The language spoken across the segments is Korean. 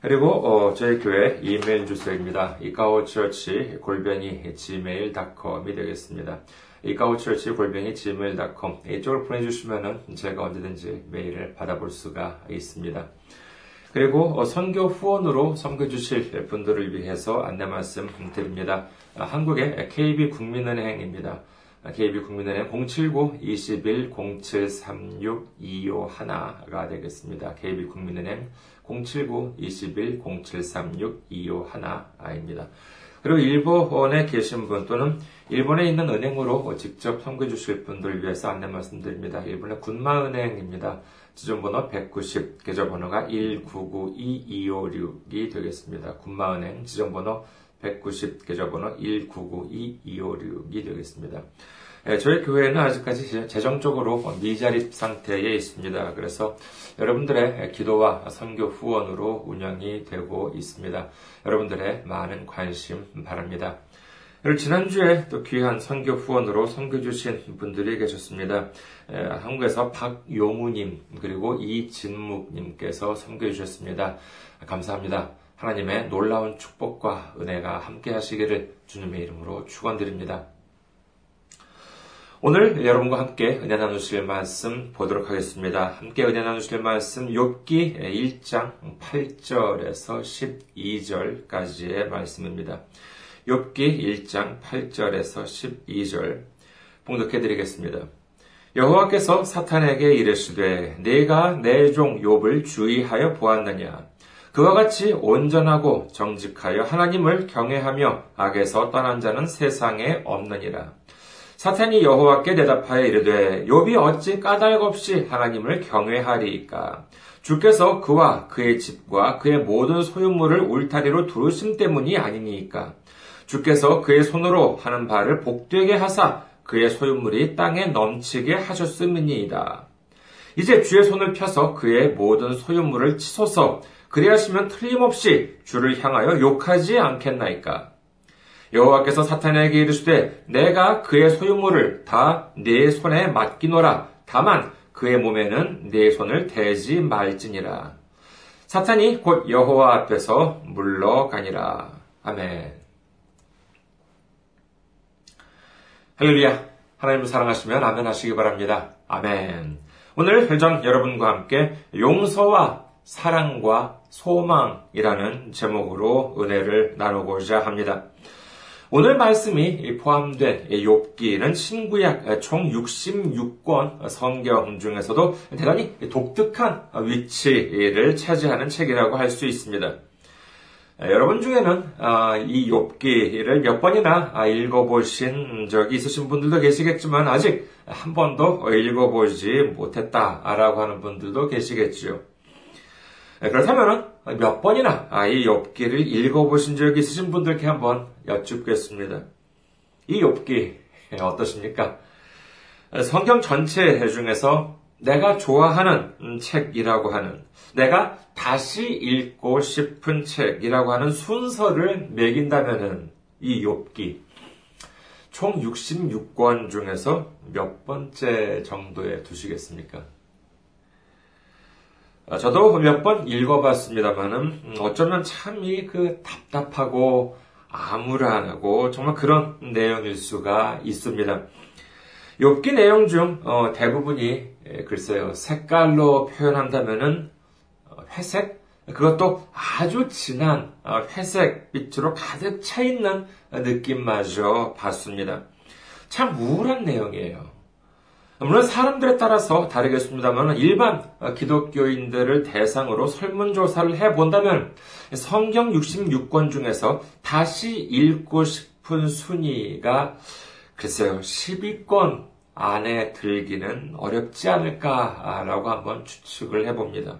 그리고 어, 저희 교회 이메일 주소입니다. 이카오처치 골뱅이 gmail.com이 되겠습니다. 이카오처치 골뱅이 gmail.com 이쪽으로 보내주시면은 제가 언제든지 메일을 받아볼 수가 있습니다. 그리고 어, 선교 후원으로 섬겨 주실 분들을 위해서 안내 말씀 드립니다. 아, 한국의 KB 국민은행입니다. KB 국민은행 079-21-0736-251가 되겠습니다. KB 국민은행 079-21-0736-251입니다. 그리고 일본에 계신 분 또는 일본에 있는 은행으로 직접 섬겨주실 분들 위해서 안내 말씀드립니다. 일본의 군마은행입니다. 지점번호 190, 계좌번호가 1992256이 되겠습니다. 군마은행 지점번호 190, 계좌번호 1992256이 되겠습니다. 예, 저희 교회는 아직까지 재정적으로 미자립 상태에 있습니다. 그래서 여러분들의 기도와 선교 후원으로 운영이 되고 있습니다. 여러분들의 많은 관심 바랍니다. 그리고 지난주에 또 귀한 선교 후원으로 선교 주신 분들이 계셨습니다. 예, 한국에서 박용우님, 그리고 이진묵님께서 선교해 주셨습니다. 감사합니다. 하나님의 놀라운 축복과 은혜가 함께 하시기를 주님의 이름으로 축원드립니다. 오늘 여러분과 함께 은혜 나누실 말씀 보도록 하겠습니다. 함께 은혜 나누실 말씀 욥기 1장 8절에서 12절까지의 말씀입니다. 욥기 1장 8절에서 12절 봉독해 드리겠습니다. 여호와께서 사탄에게 이르시되 내가 내 종 욥을 주의하여 보았느냐 그와 같이 온전하고 정직하여 하나님을 경외하며 악에서 떠난 자는 세상에 없느니라. 사탄이 여호와께 대답하여 이르되 욥이 어찌 까닭없이 하나님을 경외하리이까 주께서 그와 그의 집과 그의 모든 소유물을 울타리로 두르심 때문이 아니니까 주께서 그의 손으로 하는 바를 복되게 하사 그의 소유물이 땅에 넘치게 하셨음이니이다. 이제 주의 손을 펴서 그의 모든 소유물을 치소서 그리하시면 틀림없이 주를 향하여 욕하지 않겠나이까. 여호와께서 사탄에게 이르시되 내가 그의 소유물을 다네 손에 맡기노라. 다만 그의 몸에는 네 손을 대지 말지니라. 사탄이 곧 여호와 앞에서 물러가니라. 아멘. 할렐루야. 하나님을 사랑하시면 아멘 하시기 바랍니다. 아멘. 오늘 회장 여러분과 함께 용서와 사랑과 소망이라는 제목으로 은혜를 나누고자 합니다. 오늘 말씀이 포함된 욥기는 신구약 총 66권 성경 중에서도 대단히 독특한 위치를 차지하는 책이라고 할 수 있습니다. 여러분 중에는 아, 이 욥기를 몇 번이나 읽어보신 적이 있으신 분들도 계시겠지만 아직 한 번도 읽어보지 못했다라고 하는 분들도 계시겠죠. 그렇다면 몇 번이나 아, 이 욥기를 읽어보신 적이 있으신 분들께 한번 여쭙겠습니다. 이 욥기 어떠십니까? 성경 전체 중에서 내가 좋아하는 책이라고 하는, 내가 다시 읽고 싶은 책이라고 하는 순서를 매긴다면이 욥기 총 66권 중에서 몇 번째 정도에 두시겠습니까? 아, 저도 몇 번 읽어봤습니다만은 음, 어쩌면 참 이 그 답답하고 암울하고 정말 그런 내용일 수가 있습니다. 욥기 내용 중 어, 대부분이 글쎄요 색깔로 표현한다면은 어, 회색 그것도 아주 진한 어, 회색 빛으로 가득 차 있는 느낌마저 봤습니다. 참 우울한 내용이에요. 물론 사람들에 따라서 다르겠습니다만 일반 기독교인들을 대상으로 설문조사를 해본다면 성경 66권 중에서 다시 읽고 싶은 순위가 글쎄요 10위권 안에 들기는 어렵지 않을까라고 한번 추측을 해봅니다.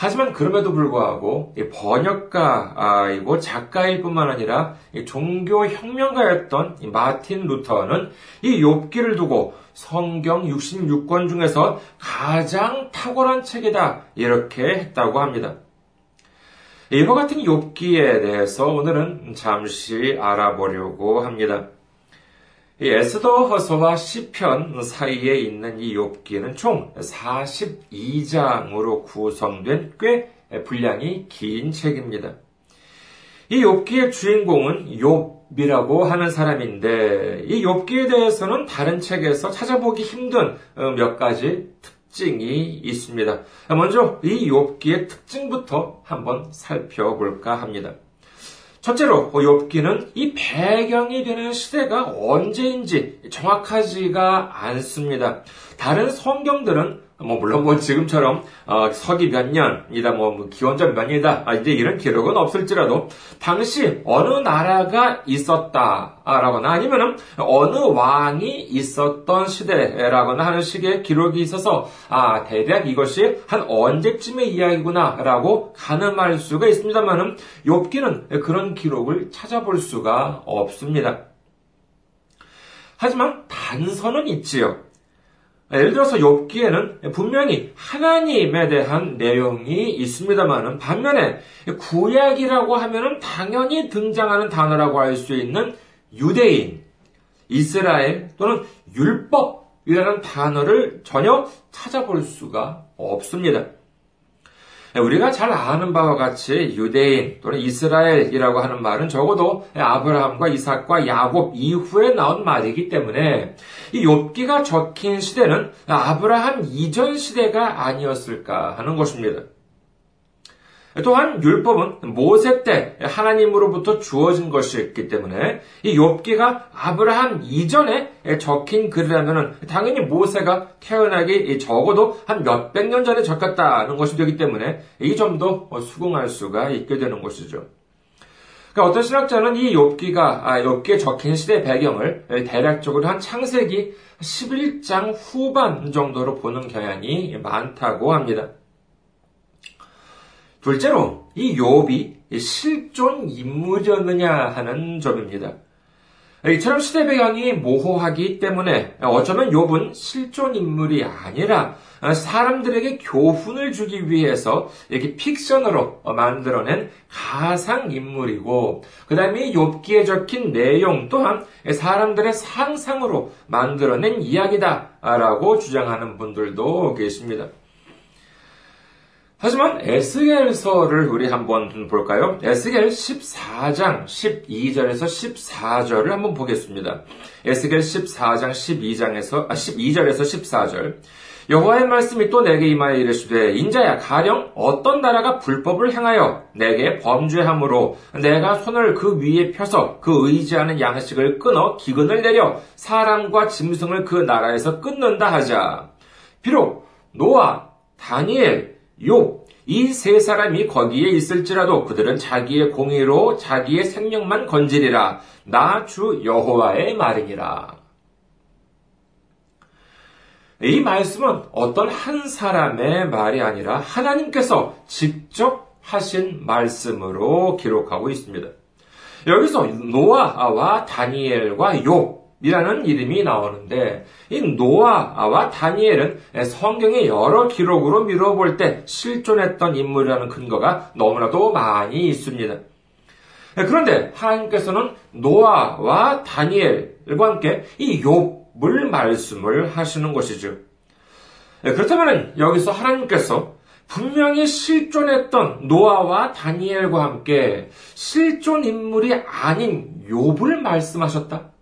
하지만 그럼에도 불구하고 번역가이고 작가일 뿐만 아니라 종교 혁명가였던 마틴 루터는 이 욥기를 두고 성경 66권 중에서 가장 탁월한 책이다 이렇게 했다고 합니다. 이와 같은 욥기에 대해서 오늘은 잠시 알아보려고 합니다. 에스더 허서와 시편 사이에 있는 이 욥기는 총 42장으로 구성된 꽤 분량이 긴 책입니다. 이 욥기의 주인공은 욥이라고 하는 사람인데 이 욥기에 대해서는 다른 책에서 찾아보기 힘든 몇 가지 특징이 있습니다. 먼저 이 욥기의 특징부터 한번 살펴볼까 합니다. 첫째로 욥기는 이 배경이 되는 시대가 언제인지 정확하지가 않습니다. 다른 성경들은 뭐 물론 뭐 지금처럼 어, 서기 몇 년이다 뭐, 뭐 기원전 몇 년이다 아, 이제 이런 기록은 없을지라도 당시 어느 나라가 있었다라거나 아니면은 어느 왕이 있었던 시대라거나 하는 식의 기록이 있어서 아 대략 이것이 한 언제쯤의 이야기구나라고 가늠할 수가 있습니다만은 욥기는 그런 기록을 찾아볼 수가 없습니다. 하지만 단서는 있지요. 예를 들어서 욥기에는 분명히 하나님에 대한 내용이 있습니다만은 반면에 구약이라고 하면은 당연히 등장하는 단어라고 할 수 있는 유대인, 이스라엘 또는 율법이라는 단어를 전혀 찾아볼 수가 없습니다. 우리가 잘 아는 바와 같이 유대인 또는 이스라엘이라고 하는 말은 적어도 아브라함과 이삭과 야곱 이후에 나온 말이기 때문에 이 욥기가 적힌 시대는 아브라함 이전 시대가 아니었을까 하는 것입니다. 또한 율법은 모세 때 하나님으로부터 주어진 것이었기 때문에 이 욥기가 아브라함 이전에 적힌 글이라면 당연히 모세가 태어나기 적어도 한 몇백 년 전에 적혔다는 것이 되기 때문에 이 점도 수긍할 수가 있게 되는 것이죠. 그러니까 어떤 신학자는 이 욥기가 아, 욥기에 적힌 시대 배경을 대략적으로 한 창세기 11장 후반 정도로 보는 경향이 많다고 합니다. 둘째로 이 욥이 실존 인물이었느냐 하는 점입니다. 이처럼 시대 배경이 모호하기 때문에 어쩌면 욥은 실존 인물이 아니라 사람들에게 교훈을 주기 위해서 이렇게 픽션으로 만들어낸 가상 인물이고 그 다음에 욥기에 적힌 내용 또한 사람들의 상상으로 만들어낸 이야기다라고 주장하는 분들도 계십니다. 하지만 에스겔서를 우리 한번 볼까요? 에스겔 14장 12절에서 14절을 한번 보겠습니다. 에스겔 14장 12장에서 아 12절에서 14절. 여호와의 말씀이 또 내게 임하여 이르시되 인자야 가령 어떤 나라가 불법을 행하여 내게 범죄함으로 내가 손을 그 위에 펴서 그 의지하는 양식을 끊어 기근을 내려 사람과 짐승을 그 나라에서 끊는다 하자. 비록 노아, 다니엘, 욥, 이세 사람이 거기에 있을지라도 그들은 자기의 공의로 자기의 생명만 건지리라. 나 주 여호와의 말이니라. 이 말씀은 어떤 한 사람의 말이 아니라 하나님께서 직접 하신 말씀으로 기록하고 있습니다. 여기서 노아와 다니엘과 욥, 이라는 이름이 나오는데 이 노아와 다니엘은 성경의 여러 기록으로 미뤄볼 때 실존했던 인물이라는 근거가 너무나도 많이 있습니다. 그런데 하나님께서는 노아와 다니엘과 함께 이 욥을 말씀을 하시는 것이죠. 그렇다면 여기서 하나님께서 분명히 실존했던 노아와 다니엘과 함께 실존 인물이 아닌 욥을 말씀하셨다.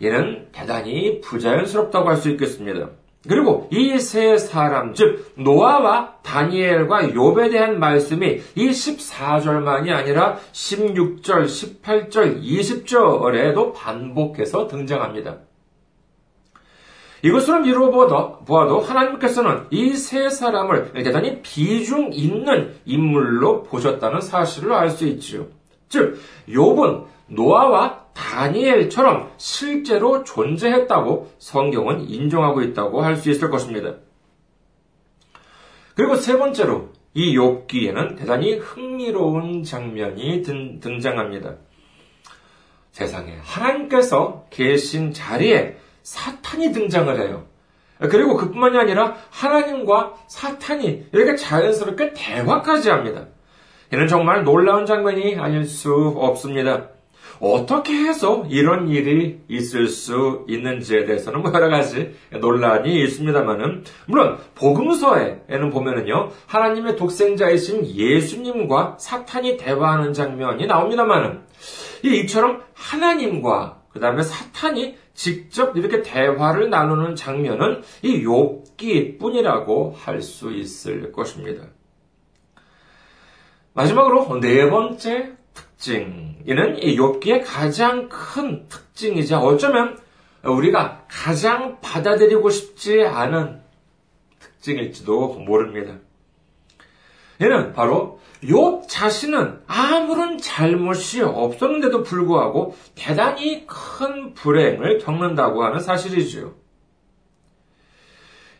얘는 대단히 부자연스럽다고 할 수 있겠습니다. 그리고 이 세 사람, 즉 노아와 다니엘과 욥에 대한 말씀이 이 14절만이 아니라 16절, 18절, 20절에도 반복해서 등장합니다. 이것으로 미루어 보아도 하나님께서는 이 세 사람을 대단히 비중 있는 인물로 보셨다는 사실을 알 수 있지요. 즉, 욥은 노아와 다니엘처럼 실제로 존재했다고 성경은 인정하고 있다고 할 수 있을 것입니다. 그리고 세 번째로 이 욥기에는 대단히 흥미로운 장면이 등, 등장합니다. 세상에 하나님께서 계신 자리에 사탄이 등장을 해요. 그리고 그뿐만이 아니라 하나님과 사탄이 이렇게 자연스럽게 대화까지 합니다. 이는 정말 놀라운 장면이 아닐 수 없습니다. 어떻게 해서 이런 일이 있을 수 있는지에 대해서는 뭐 여러 가지 논란이 있습니다만은 물론 복음서에는 보면은요 하나님의 독생자이신 예수님과 사탄이 대화하는 장면이 나옵니다만은 이처럼 하나님과 그 다음에 사탄이 직접 이렇게 대화를 나누는 장면은 이 욥기뿐이라고 할 수 있을 것입니다. 마지막으로 네 번째 특징. 이는 이 욥기의 가장 큰 특징이자 어쩌면 우리가 가장 받아들이고 싶지 않은 특징일지도 모릅니다. 이는 바로 욥 자신은 아무런 잘못이 없었는데도 불구하고 대단히 큰 불행을 겪는다고 하는 사실이지요.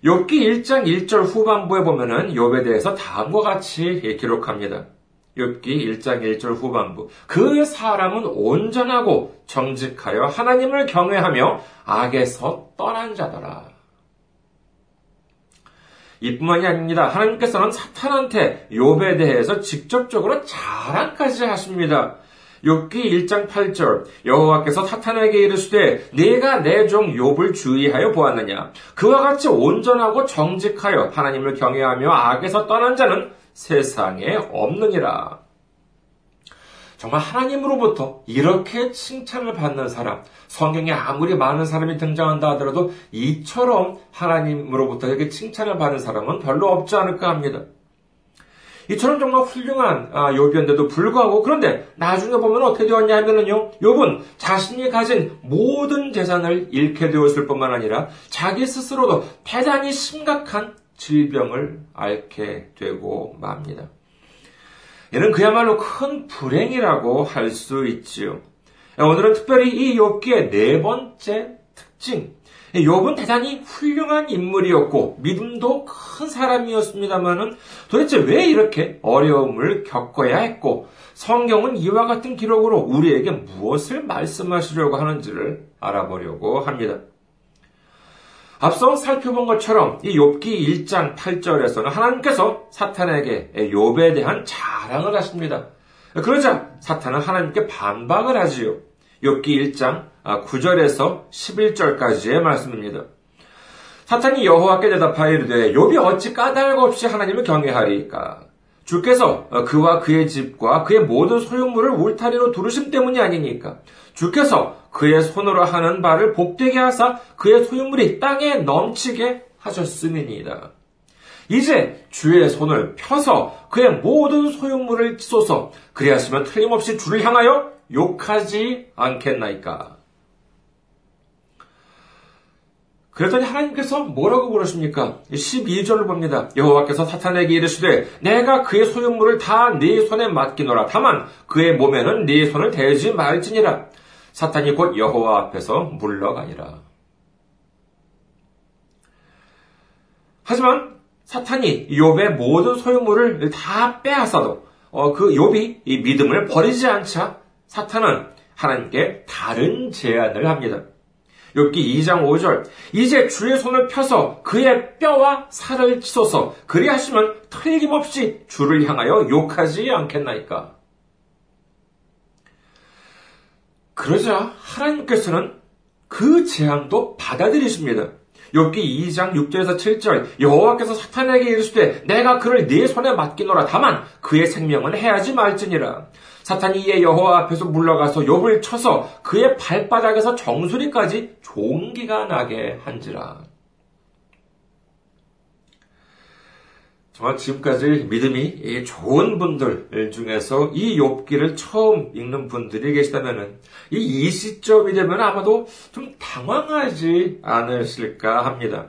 욥기 1장 1절 후반부에 보면은 욥에 대해서 다음과 같이 기록합니다. 욥기 1장 1절 후반부. 그 사람은 온전하고 정직하여 하나님을 경외하며 악에서 떠난 자더라. 이뿐만이 아닙니다. 하나님께서는 사탄한테 욥에 대해서 직접적으로 자랑까지 하십니다. 욥기 1장 8절 여호와께서 사탄에게 이르시되 네가 내 종 욥을 주의하여 보았느냐 그와 같이 온전하고 정직하여 하나님을 경외하며 악에서 떠난 자는 세상에 없느니라. 정말 하나님으로부터 이렇게 칭찬을 받는 사람, 성경에 아무리 많은 사람이 등장한다 하더라도 이처럼 하나님으로부터 이렇게 칭찬을 받는 사람은 별로 없지 않을까 합니다. 이처럼 정말 훌륭한 아, 요비인데도 불구하고 그런데 나중에 보면 어떻게 되었냐 하면은요. 욥은 자신이 가진 모든 재산을 잃게 되었을 뿐만 아니라 자기 스스로도 대단히 심각한 질병을 앓게 되고 맙니다. 이는 그야말로 큰 불행이라고 할 수 있지요. 오늘은 특별히 이 욥기의 네 번째 특징. 욥은 대단히 훌륭한 인물이었고 믿음도 큰 사람이었습니다만은 도대체 왜 이렇게 어려움을 겪어야 했고 성경은 이와 같은 기록으로 우리에게 무엇을 말씀하시려고 하는지를 알아보려고 합니다. 앞서 살펴본 것처럼 이 욥기 1장 8절에서는 하나님께서 사탄에게 욥에 대한 자랑을 하십니다. 그러자 사탄은 하나님께 반박을 하지요. 욥기 1장 9절에서 아, 11절까지의 말씀입니다. 사탄이 여호와께 대답하여 이르되 욥이 어찌 까닭 없이 하나님을 경외하리까? 주께서 그와 그의 집과 그의 모든 소유물을 울타리로 두르심 때문이 아니니까. 주께서 그의 손으로 하는 바를 복되게 하사 그의 소유물이 땅에 넘치게 하셨음이니이다. 이제 주의 손을 펴서 그의 모든 소유물을 쏘서 그리하시면 틀림없이 주를 향하여 욕하지 않겠나이까. 그랬더니 하나님께서 뭐라고 그러십니까? 12절을 봅니다. 여호와께서 사탄에게 이르시되 내가 그의 소유물을 다 네 손에 맡기노라. 다만 그의 몸에는 네 손을 대지 말지니라. 사탄이 곧 여호와 앞에서 물러가니라. 하지만 사탄이 욥의 모든 소유물을 다 빼앗아도 어, 그 욥이 이 믿음을 버리지 않자 사탄은 하나님께 다른 제안을 합니다. 욥기 2장 5절 이제 주의 손을 펴서 그의 뼈와 살을 치소서 그리하시면 틀림없이 주를 향하여 욕하지 않겠나이까. 그러자 하나님께서는 그 제안도 받아들이십니다. 욥기 2장 6절에서 7절 여호와께서 사탄에게 이르시되 내가 그를 네 손에 맡기노라. 다만 그의 생명은 해하지 말지니라. 사탄이 이에 여호와 앞에서 물러가서 욥을 쳐서 그의 발바닥에서 정수리까지 종기가 나게 한지라 정말 지금까지 믿음이 좋은 분들 중에서 이 욥기를 처음 읽는 분들이 계시다면은 이, 이 시점이 되면 아마도 좀 당황하지 않으실까 합니다.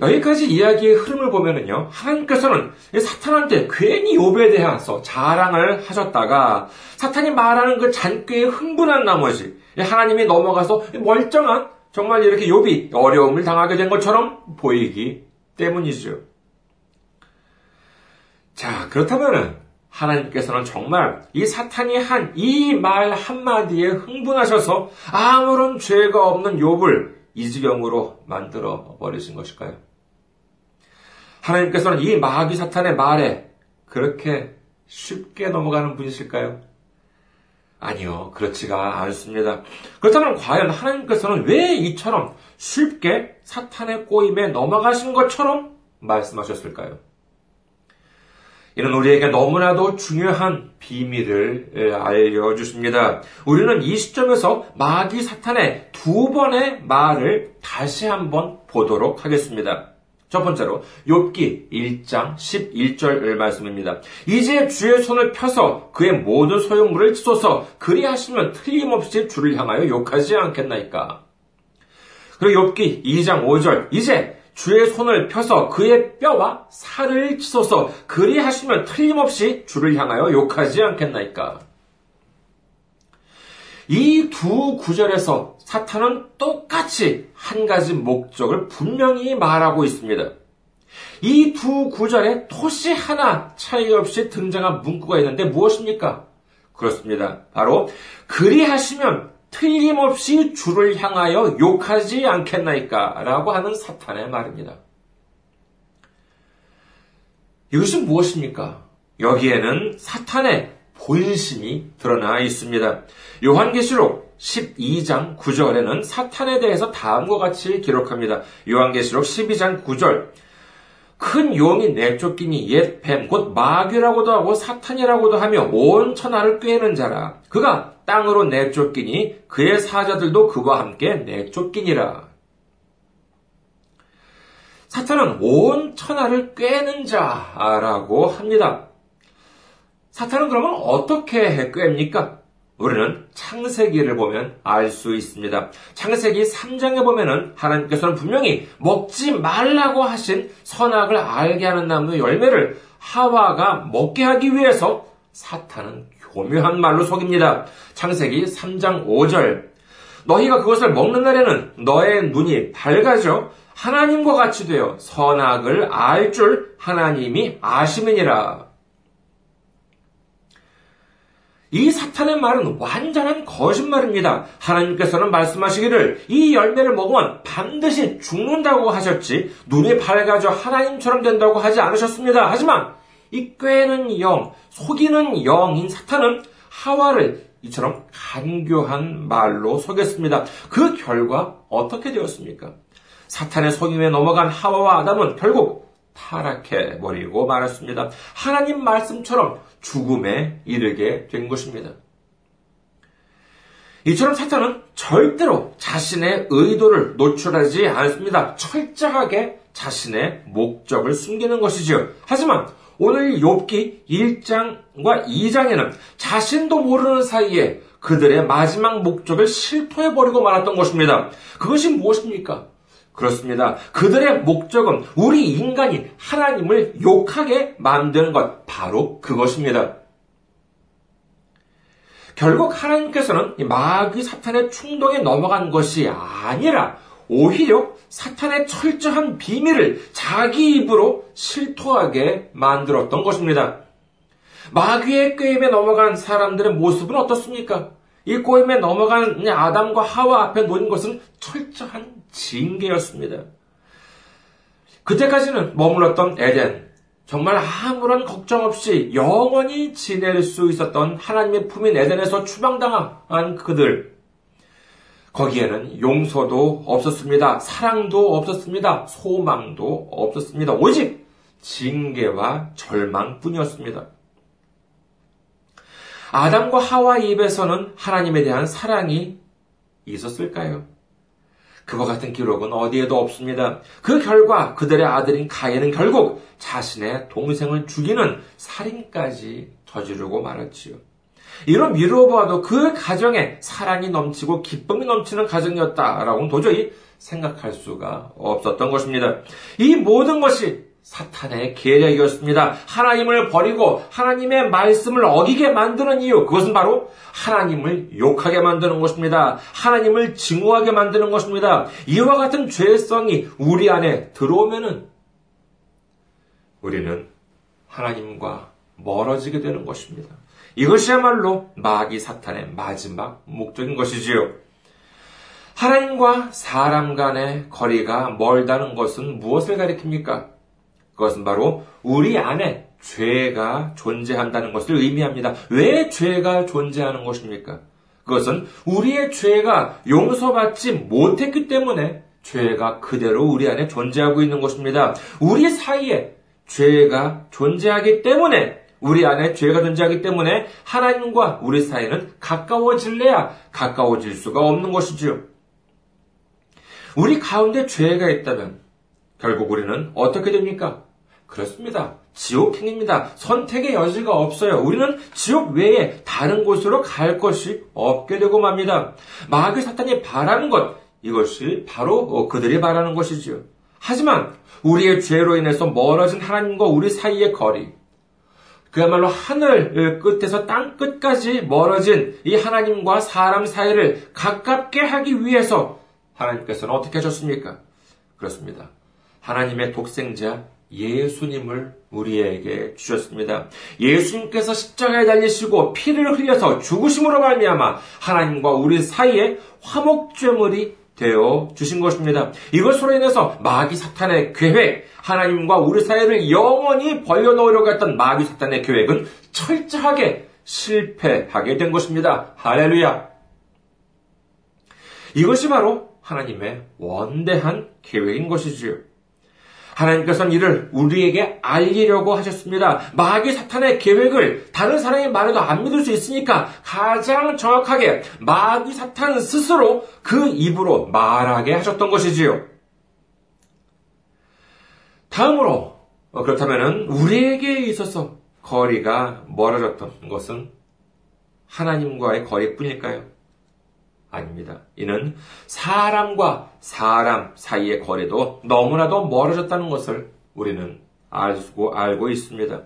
여기까지 이야기의 흐름을 보면은요, 하나님께서는 사탄한테 괜히 욥에 대해서 자랑을 하셨다가 사탄이 말하는 그 잔꾀에 흥분한 나머지 하나님이 넘어가서 멀쩡한 정말 이렇게 욥이 어려움을 당하게 된 것처럼 보이기 때문이죠. 자, 그렇다면은 하나님께서는 정말 이 사탄이 한 이 말 한마디에 흥분하셔서 아무런 죄가 없는 욥을 이 지경으로 만들어 버리신 것일까요? 하나님께서는 이 마귀 사탄의 말에 그렇게 쉽게 넘어가는 분이실까요? 아니요, 그렇지가 않습니다. 그렇다면 과연 하나님께서는 왜 이처럼 쉽게 사탄의 꼬임에 넘어가신 것처럼 말씀하셨을까요? 이는 우리에게 너무나도 중요한 비밀을 알려주십니다. 우리는 이 시점에서 마귀 사탄의 두 번의 말을 다시 한번 보도록 하겠습니다. 첫 번째로 욥기 1장 11절 말씀입니다. 이제 주의 손을 펴서 그의 모든 소용물을 치소서 그리하시면 틀림없이 주를 향하여 욕하지 않겠나이까. 그리고 욥기 2장 5절 이제 주의 손을 펴서 그의 뼈와 살을 치소서 그리 하시면 틀림없이 주를 향하여 욕하지 않겠나이까. 이 두 구절에서 사탄은 똑같이 한 가지 목적을 분명히 말하고 있습니다. 이 두 구절에 토시 하나 차이 없이 등장한 문구가 있는데 무엇입니까? 그렇습니다. 바로 그리 하시면 틀림없이 주를 향하여 욕하지 않겠나이까? 라고 하는 사탄의 말입니다. 이것이 무엇입니까? 여기에는 사탄의 본심이 드러나 있습니다. 요한계시록 12장 9절에는 사탄에 대해서 다음과 같이 기록합니다. 요한계시록 12장 9절. 큰 용이 내쫓기니 옛 뱀, 곧 마귀라고도 하고 사탄이라고도 하며 온 천하를 꿰는 자라. 그가 땅으로 내쫓기니 그의 사자들도 그와 함께 내쫓기니라. 사탄은 온 천하를 꿰는 자라고 합니다. 사탄은 그러면 어떻게 꿰입니까? 우리는 창세기를 보면 알 수 있습니다. 창세기 3장에 보면은 하나님께서는 분명히 먹지 말라고 하신 선악을 알게 하는 나무 열매를 하와가 먹게 하기 위해서 사탄은 교묘한 말로 속입니다. 창세기 3장 5절. 너희가 그것을 먹는 날에는 너의 눈이 밝아져 하나님과 같이 되어 선악을 알 줄 하나님이 아시느니라. 이 사탄의 말은 완전한 거짓말입니다. 하나님께서는 말씀하시기를 이 열매를 먹으면 반드시 죽는다고 하셨지 눈이 밝아져 하나님처럼 된다고 하지 않으셨습니다. 하지만 이 꾀는 영, 속이는 영인 사탄은 하와를 이처럼 간교한 말로 속였습니다. 그 결과 어떻게 되었습니까? 사탄의 속임에 넘어간 하와와 아담은 결국 타락해 버리고 말았습니다. 하나님 말씀처럼 죽음에 이르게 된 것입니다. 이처럼 사탄은 절대로 자신의 의도를 노출하지 않습니다. 철저하게 자신의 목적을 숨기는 것이지요. 하지만 오늘 욥기 1장과 2장에는 자신도 모르는 사이에 그들의 마지막 목적을 실토해버리고 말았던 것입니다. 그것이 무엇입니까? 그렇습니다. 그들의 목적은 우리 인간이 하나님을 욕하게 만드는 것, 바로 그것입니다. 결국 하나님께서는 마귀 사탄의 충동에 넘어간 것이 아니라 오히려 사탄의 철저한 비밀을 자기 입으로 실토하게 만들었던 것입니다. 마귀의 꾀임에 넘어간 사람들의 모습은 어떻습니까? 이 꼬임에 넘어간 아담과 하와 앞에 놓인 것은 철저한 징계였습니다. 그때까지는 머물렀던 에덴, 정말 아무런 걱정 없이 영원히 지낼 수 있었던 하나님의 품인 에덴에서 추방당한 그들. 거기에는 용서도 없었습니다. 사랑도 없었습니다. 소망도 없었습니다. 오직 징계와 절망뿐이었습니다. 아담과 하와 입에서는 하나님에 대한 사랑이 있었을까요? 그와 같은 기록은 어디에도 없습니다. 그 결과 그들의 아들인 가인은 결국 자신의 동생을 죽이는 살인까지 저지르고 말았지요. 이런 미루어 보아도 그 가정에 사랑이 넘치고 기쁨이 넘치는 가정이었다라고는 도저히 생각할 수가 없었던 것입니다. 이 모든 것이 사탄의 계략이었습니다. 하나님을 버리고 하나님의 말씀을 어기게 만드는 이유, 그것은 바로 하나님을 욕하게 만드는 것입니다. 하나님을 증오하게 만드는 것입니다. 이와 같은 죄성이 우리 안에 들어오면은 우리는 하나님과 멀어지게 되는 것입니다. 이것이야말로 마귀 사탄의 마지막 목적인 것이지요. 하나님과 사람 간의 거리가 멀다는 것은 무엇을 가리킵니까? 그것은 바로 우리 안에 죄가 존재한다는 것을 의미합니다. 왜 죄가 존재하는 것입니까? 그것은 우리의 죄가 용서받지 못했기 때문에 죄가 그대로 우리 안에 존재하고 있는 것입니다. 우리 사이에 죄가 존재하기 때문에 우리 안에 죄가 존재하기 때문에 하나님과 우리 사이는 가까워질래야 가까워질 수가 없는 것이지요. 우리 가운데 죄가 있다면 결국 우리는 어떻게 됩니까? 그렇습니다. 지옥행입니다. 선택의 여지가 없어요. 우리는 지옥 외에 다른 곳으로 갈 것이 없게 되고 맙니다. 마귀 사탄이 바라는 것, 이것이 바로 어, 그들이 바라는 것이지요. 하지만 우리의 죄로 인해서 멀어진 하나님과 우리 사이의 거리, 그야말로 하늘 끝에서 땅 끝까지 멀어진 이 하나님과 사람 사이를 가깝게 하기 위해서 하나님께서는 어떻게 하셨습니까? 그렇습니다. 하나님의 독생자 예수님을 우리에게 주셨습니다. 예수님께서 십자가에 달리시고 피를 흘려서 죽으심으로 말미암아 하나님과 우리 사이에 화목죄물이 되어 주신 것입니다. 이것으로 인해서 마귀 사탄의 계획, 하나님과 우리 사이를 영원히 벌려놓으려고 했던 마귀 사탄의 계획은 철저하게 실패하게 된 것입니다. 할렐루야! 이것이 바로 하나님의 원대한 계획인 것이지요. 하나님께서는 이를 우리에게 알리려고 하셨습니다. 마귀 사탄의 계획을 다른 사람이 말해도 안 믿을 수 있으니까 가장 정확하게 마귀 사탄 스스로 그 입으로 말하게 하셨던 것이지요. 다음으로 어, 그렇다면 우리에게 있어서 거리가 멀어졌던 것은 하나님과의 거리뿐일까요? 아닙니다. 이는 사람과 사람 사이의 거리도 너무나도 멀어졌다는 것을 우리는 알고, 알고 있습니다.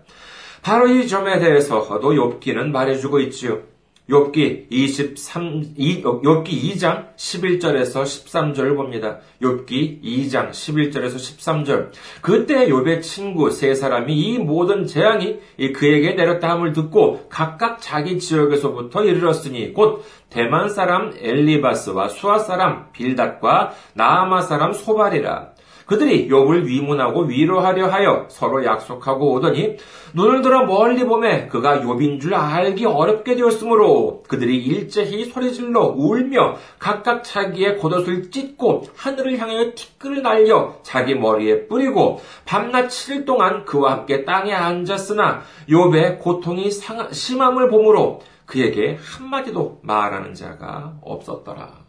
바로 이 점에 대해서도 욥기는 말해주고 있지요. 욥기 23 욥기 2장 11절에서 13절을 봅니다. 욥기 2장 11절에서 13절. 그때 욥의 친구 세 사람이 이 모든 재앙이 그에게 내렸다 함을 듣고 각각 자기 지역에서부터 이르렀으니 곧 대만 사람 엘리바스와 수아 사람 빌닷과 나아마 사람 소발이라. 그들이 욥을 위문하고 위로하려 하여 서로 약속하고 오더니 눈을 들어 멀리 보매 그가 욥인 줄 알기 어렵게 되었으므로 그들이 일제히 소리질러 울며 각각 자기의 겉옷을 찢고 하늘을 향해 티끌을 날려 자기 머리에 뿌리고 밤낮 7일 동안 그와 함께 땅에 앉았으나 욥의 고통이 심함을 보므로 그에게 한마디도 말하는 자가 없었더라.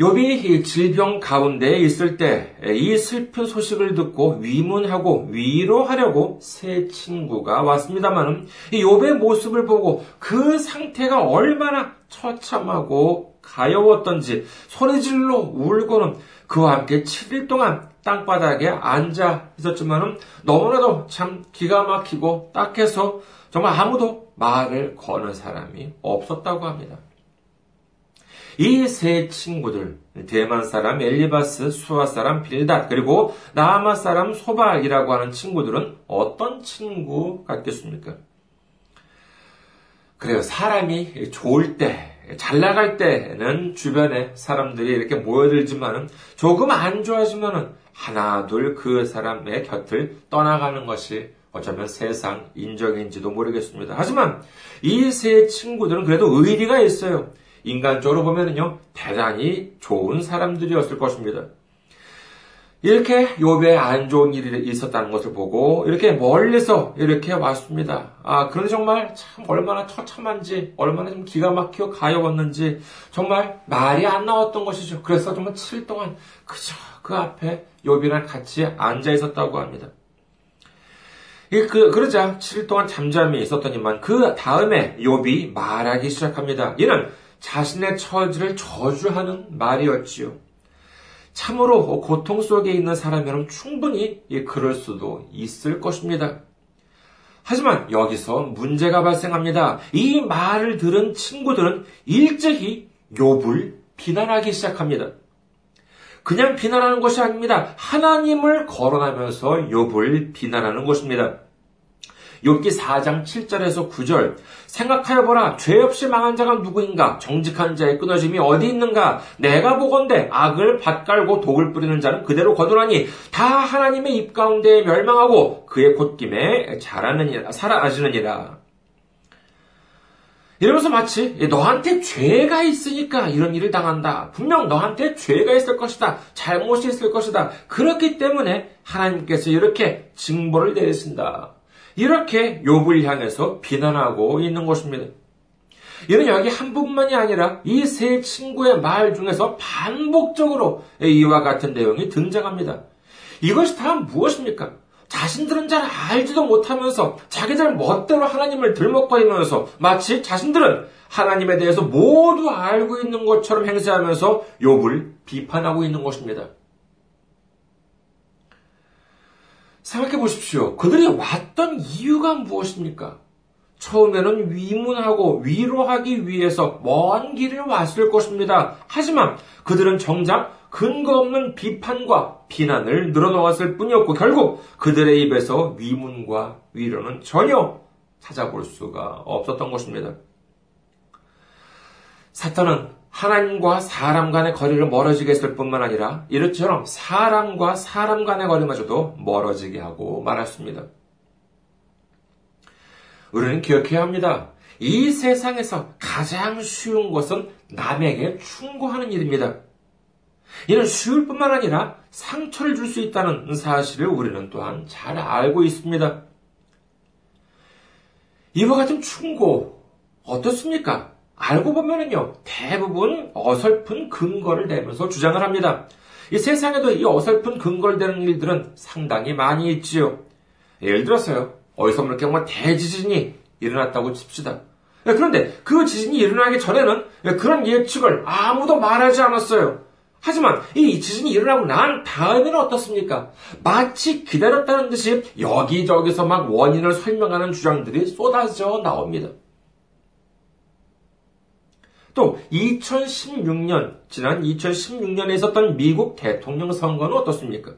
욥이 질병 가운데 있을 때 이 슬픈 소식을 듣고 위문하고 위로하려고 새 친구가 왔습니다만은 이 욥의 모습을 보고 그 상태가 얼마나 처참하고 가여웠던지 소리질러 울고는 그와 함께 7일 동안 땅바닥에 앉아 있었지만은 너무나도 참 기가 막히고 딱해서 정말 아무도 말을 거는 사람이 없었다고 합니다. 이 세 친구들, 대만 사람 엘리바스, 수아 사람 빌닷, 그리고 나아마 사람 소발이라고 하는 친구들은 어떤 친구 같겠습니까? 그래요. 사람이 좋을 때, 잘 나갈 때는 주변에 사람들이 이렇게 모여들지만은 조금 안 좋아지면은 하나, 둘 그 사람의 곁을 떠나가는 것이 어쩌면 세상 인정인지도 모르겠습니다. 하지만 이 세 친구들은 그래도 의리가 있어요. 인간적으로 보면은요, 대단히 좋은 사람들이었을 것입니다. 이렇게 욥에 안 좋은 일이 있었다는 것을 보고 이렇게 멀리서 이렇게 왔습니다. 아, 그런데 정말 참 얼마나 처참한지, 얼마나 좀 기가 막혀 가여웠는지 정말 말이 안 나왔던 것이죠. 그래서 정말 7일 동안 그저 그 앞에 욥이랑 같이 앉아 있었다고 합니다. 그, 그러자 7일 동안 잠잠히 있었더니만 그 다음에 욥이 말하기 시작합니다. 이는 자신의 처지를 저주하는 말이었지요. 참으로 고통 속에 있는 사람이라면 충분히 그럴 수도 있을 것입니다. 하지만 여기서 문제가 발생합니다. 이 말을 들은 친구들은 일제히 욥을 비난하기 시작합니다. 그냥 비난하는 것이 아닙니다. 하나님을 거론하면서 욥을 비난하는 것입니다. 욥기 4장 7절에서 9절 생각하여 보라 죄 없이 망한 자가 누구인가 정직한 자의 끊어짐이 어디 있는가 내가 보건대 악을 밭갈고 독을 뿌리는 자는 그대로 거두라니 다 하나님의 입 가운데 멸망하고 그의 콧김에 자라느니라 살아나시느니라 이러면서 마치 너한테 죄가 있으니까 이런 일을 당한다. 분명 너한테 죄가 있을 것이다. 잘못이 있을 것이다. 그렇기 때문에 하나님께서 이렇게 징벌을 내리신다. 이렇게 욥을 향해서 비난하고 있는 것입니다. 이는 여기 한 부분만이 아니라 이 세 친구의 말 중에서 반복적으로 이와 같은 내용이 등장합니다. 이것이 다 무엇입니까? 자신들은 잘 알지도 못하면서 자기들 멋대로 하나님을 들먹거리면서 마치 자신들은 하나님에 대해서 모두 알고 있는 것처럼 행세하면서 욥을 비판하고 있는 것입니다. 생각해 보십시오. 그들이 왔던 이유가 무엇입니까? 처음에는 위문하고 위로하기 위해서 먼 길을 왔을 것입니다. 하지만 그들은 정작 근거 없는 비판과 비난을 늘어놓았을 뿐이었고 결국 그들의 입에서 위문과 위로는 전혀 찾아볼 수가 없었던 것입니다. 사탄은 하나님과 사람 간의 거리를 멀어지게 했을 뿐만 아니라 이렇처럼 사람과 사람 간의 거리마저도 멀어지게 하고 말았습니다. 우리는 기억해야 합니다. 이 세상에서 가장 쉬운 것은 남에게 충고하는 일입니다. 이는 쉬울 뿐만 아니라 상처를 줄 수 있다는 사실을 우리는 또한 잘 알고 있습니다. 이와 같은 충고 어떻습니까? 알고 보면은요, 대부분 어설픈 근거를 대면서 주장을 합니다. 이 세상에도 이 어설픈 근거를 대는 일들은 상당히 많이 있지요. 예를 들어서요, 어디서 이렇게 뭐 대지진이 일어났다고 칩시다. 그런데 그 지진이 일어나기 전에는 그런 예측을 아무도 말하지 않았어요. 하지만 이 지진이 일어나고 난 다음에는 어떻습니까? 마치 기다렸다는 듯이 여기저기서 막 원인을 설명하는 주장들이 쏟아져 나옵니다. 또 2016년 지난 2016년에 있었던 미국 대통령 선거는 어떻습니까?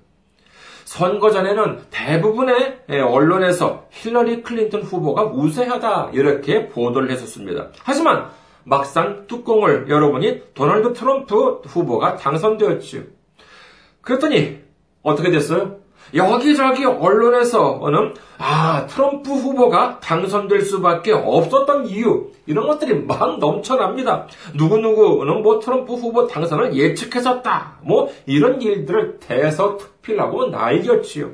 선거 전에는 대부분의 언론에서 힐러리 클린턴 후보가 우세하다 이렇게 보도를 했었습니다. 하지만 막상 뚜껑을 열어보니 도널드 트럼프 후보가 당선되었지요. 그랬더니 어떻게 됐어요? 여기저기 언론에서는 아 트럼프 후보가 당선될 수밖에 없었던 이유 이런 것들이 막 넘쳐납니다. 누구누구는 뭐 트럼프 후보 당선을 예측했었다. 뭐 이런 일들을 대서특필하고 날렸지요.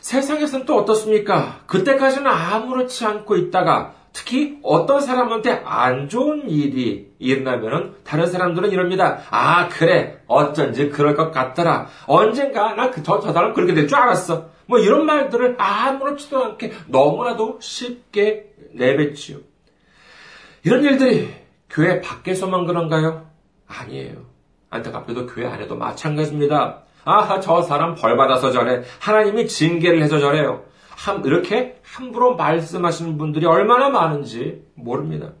세상에서는 또 어떻습니까? 그때까지는 아무렇지 않고 있다가 특히 어떤 사람한테 안 좋은 일이 일어나면 다른 사람들은 이럽니다. 아, 그래. 어쩐지 그럴 것 같더라. 언젠가 나 그, 저, 저 사람 그렇게 될 줄 알았어. 뭐 이런 말들을 아무렇지도 않게 너무나도 쉽게 내뱉지요. 이런 일들이 교회 밖에서만 그런가요? 아니에요. 안타깝게도 교회 안에도 마찬가지입니다. 아하, 저 사람 벌 받아서 저래. 하나님이 징계를 해서 저래요. 한, 이렇게 함부로 말씀하시는 분들이 얼마나 많은지 모릅니다.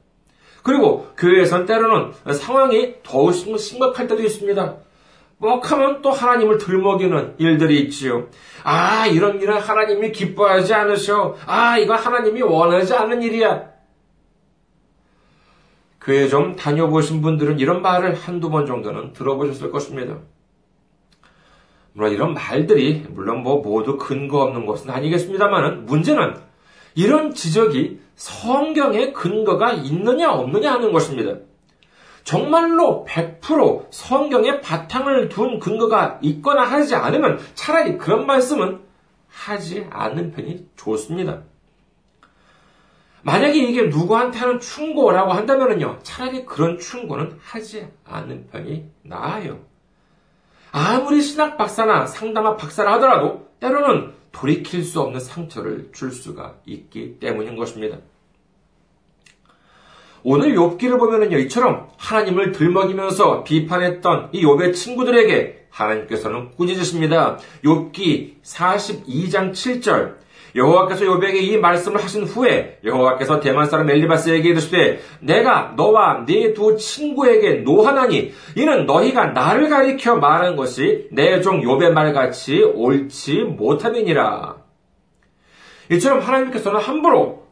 그리고 교회에선 때로는 상황이 더욱 심각할 때도 있습니다. 뻑하면 또 하나님을 들먹이는 일들이 있지요. 아, 이런 일은 하나님이 기뻐하지 않으셔. 아, 이거 하나님이 원하지 않는 일이야. 교회 좀 다녀보신 분들은 이런 말을 한두 번 정도는 들어보셨을 것입니다. 물론 이런 말들이 물론 뭐 모두 근거 없는 것은 아니겠습니다만은 문제는 이런 지적이 성경에 근거가 있느냐 없느냐 하는 것입니다. 정말로 100% 성경에 바탕을 둔 근거가 있거나 하지 않으면 차라리 그런 말씀은 하지 않는 편이 좋습니다. 만약에 이게 누구한테 하는 충고라고 한다면요, 차라리 그런 충고는 하지 않는 편이 나아요. 아무리 신학 박사나 상담학 박사라 하더라도 때로는 돌이킬 수 없는 상처를 줄 수가 있기 때문인 것입니다. 오늘 욥기를 보면은요, 이처럼 하나님을 들먹이면서 비판했던 이 욥의 친구들에게 하나님께서는 꾸짖으십니다. 욥기 42장 7절. 여호와께서 요백에 이 말씀을 하신 후에 여호와께서 대만 사람 엘리바스에게 이르시되 내가 너와 네 두 친구에게 노하나니 이는 너희가 나를 가리켜 말한 것이 내 종 요배 말같이 옳지 못함이니라. 이처럼 하나님께서는 함부로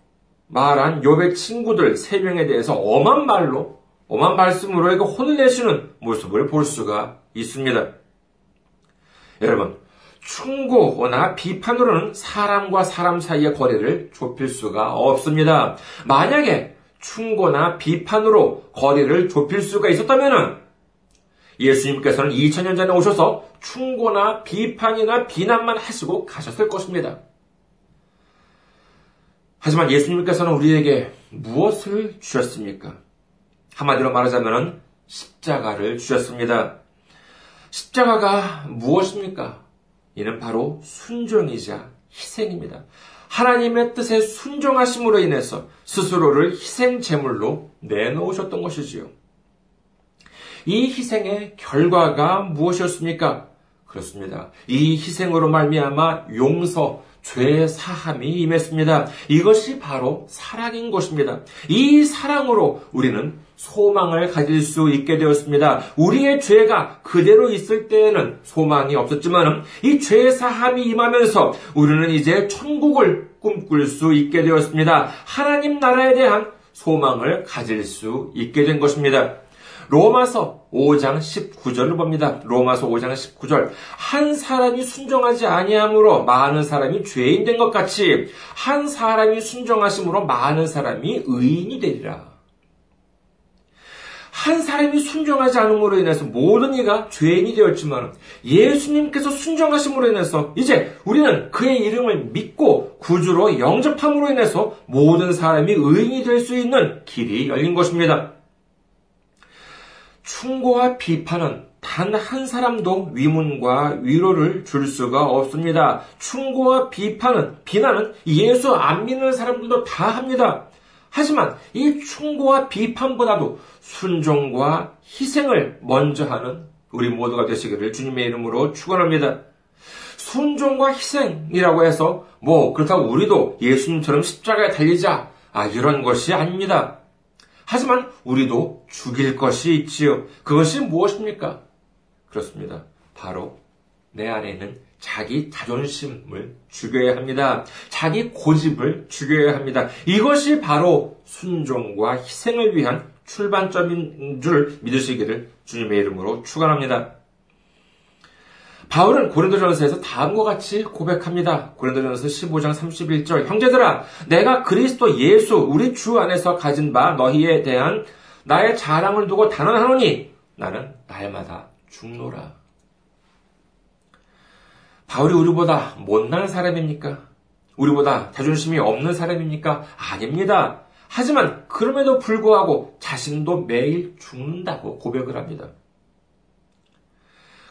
말한 요배 친구들 세 명에 대해서 엄한 말로 엄한 말씀으로 이거 혼을 내시는 모습을 볼 수가 있습니다. 여러분, 충고나 비판으로는 사람과 사람 사이의 거리를 좁힐 수가 없습니다. 만약에 충고나 비판으로 거리를 좁힐 수가 있었다면 예수님께서는 2000년 전에 오셔서 충고나 비판이나 비난만 하시고 가셨을 것입니다. 하지만 예수님께서는 우리에게 무엇을 주셨습니까? 한마디로 말하자면 십자가를 주셨습니다. 십자가가 무엇입니까? 이는 바로 순종이자 희생입니다. 하나님의 뜻에 순종하심으로 인해서 스스로를 희생 제물로 내놓으셨던 것이지요. 이 희생의 결과가 무엇이었습니까? 그렇습니다. 이 희생으로 말미암아 용서, 죄 사함이 임했습니다. 이것이 바로 사랑인 것입니다. 이 사랑으로 우리는 소망을 가질 수 있게 되었습니다. 우리의 죄가 그대로 있을 때에는 소망이 없었지만 이 죄 사함이 임하면서 우리는 이제 천국을 꿈꿀 수 있게 되었습니다. 하나님 나라에 대한 소망을 가질 수 있게 된 것입니다. 로마서 5장 19절을 봅니다. 로마서 5장 19절. 한 사람이 순종하지 아니함으로 많은 사람이 죄인 된 것 같이 한 사람이 순종하심으로 많은 사람이 의인이 되리라. 한 사람이 순종하지 않음으로 인해서 모든 이가 죄인이 되었지만 예수님께서 순종하심으로 인해서 이제 우리는 그의 이름을 믿고 구주로 영접함으로 인해서 모든 사람이 의인이 될 수 있는 길이 열린 것입니다. 충고와 비판은 단 한 사람도 위문과 위로를 줄 수가 없습니다. 충고와 비판은, 비난은 예수 안 믿는 사람들도 다 합니다. 하지만 이 충고와 비판보다도 순종과 희생을 먼저 하는 우리 모두가 되시기를 주님의 이름으로 축원합니다. 순종과 희생이라고 해서 뭐 그렇다고 우리도 예수님처럼 십자가에 달리자 아 이런 것이 아닙니다. 하지만 우리도 죽일 것이 있지요. 그것이 무엇입니까? 그렇습니다. 바로 내 안에 있는 자기 자존심을 죽여야 합니다. 자기 고집을 죽여야 합니다. 이것이 바로 순종과 희생을 위한 출발점인 줄 믿으시기를 주님의 이름으로 축원합니다. 바울은 고린도전서에서 다음과 같이 고백합니다. 고린도전서 15장 31절 형제들아 내가 그리스도 예수 우리 주 안에서 가진 바 너희에 대한 나의 자랑을 두고 단언하노니 나는 날마다 죽노라. 바울이 우리보다 못난 사람입니까? 우리보다 자존심이 없는 사람입니까? 아닙니다. 하지만 그럼에도 불구하고 자신도 매일 죽는다고 고백을 합니다.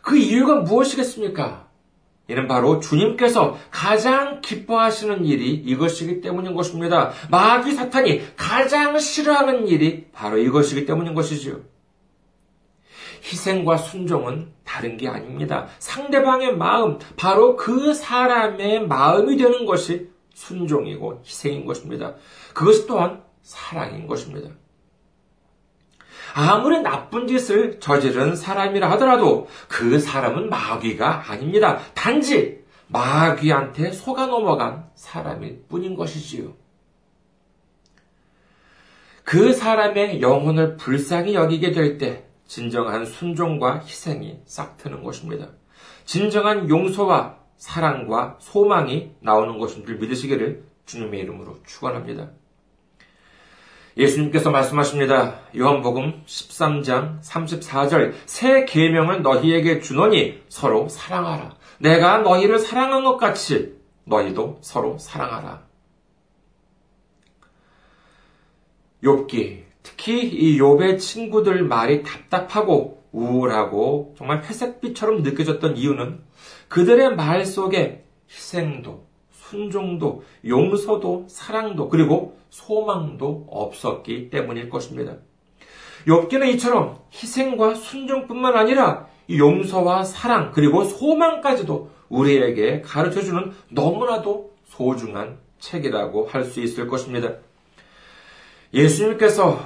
그 이유가 무엇이겠습니까? 이는 바로 주님께서 가장 기뻐하시는 일이 이것이기 때문인 것입니다. 마귀 사탄이 가장 싫어하는 일이 바로 이것이기 때문인 것이지요. 희생과 순종은 다른 게 아닙니다. 상대방의 마음, 바로 그 사람의 마음이 되는 것이 순종이고 희생인 것입니다. 그것 또한 사랑인 것입니다. 아무리 나쁜 짓을 저지른 사람이라 하더라도 그 사람은 마귀가 아닙니다. 단지 마귀한테 속아 넘어간 사람일 뿐인 것이지요. 그 사람의 영혼을 불쌍히 여기게 될 때 진정한 순종과 희생이 싹트는 것입니다. 진정한 용서와 사랑과 소망이 나오는 것인 줄 믿으시기를 주님의 이름으로 축원합니다. 예수님께서 말씀하십니다. 요한복음 13장 34절 새 계명을 너희에게 주노니 서로 사랑하라. 내가 너희를 사랑한 것 같이 너희도 서로 사랑하라. 욥기 특히 이 욥의 친구들 말이 답답하고 우울하고 정말 회색빛처럼 느껴졌던 이유는 그들의 말 속에 희생도 순종도 용서도 사랑도 그리고 소망도 없었기 때문일 것입니다. 욥기는 이처럼 희생과 순종뿐만 아니라 용서와 사랑 그리고 소망까지도 우리에게 가르쳐 주는 너무나도 소중한 책이라고 할 수 있을 것입니다. 예수님께서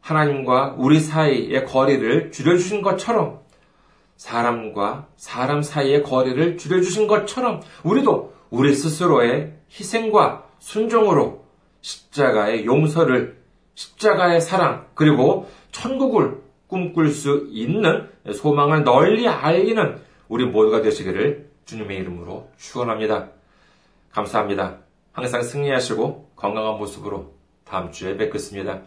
하나님과 우리 사이의 거리를 줄여주신 것처럼 사람과 사람 사이의 거리를 줄여주신 것처럼 우리도 우리 스스로의 희생과 순종으로 십자가의 용서를 십자가의 사랑 그리고 천국을 꿈꿀 수 있는 소망을 널리 알리는 우리 모두가 되시기를 주님의 이름으로 축원합니다. 감사합니다. 항상 승리하시고 건강한 모습으로 다음 주에 뵙겠습니다.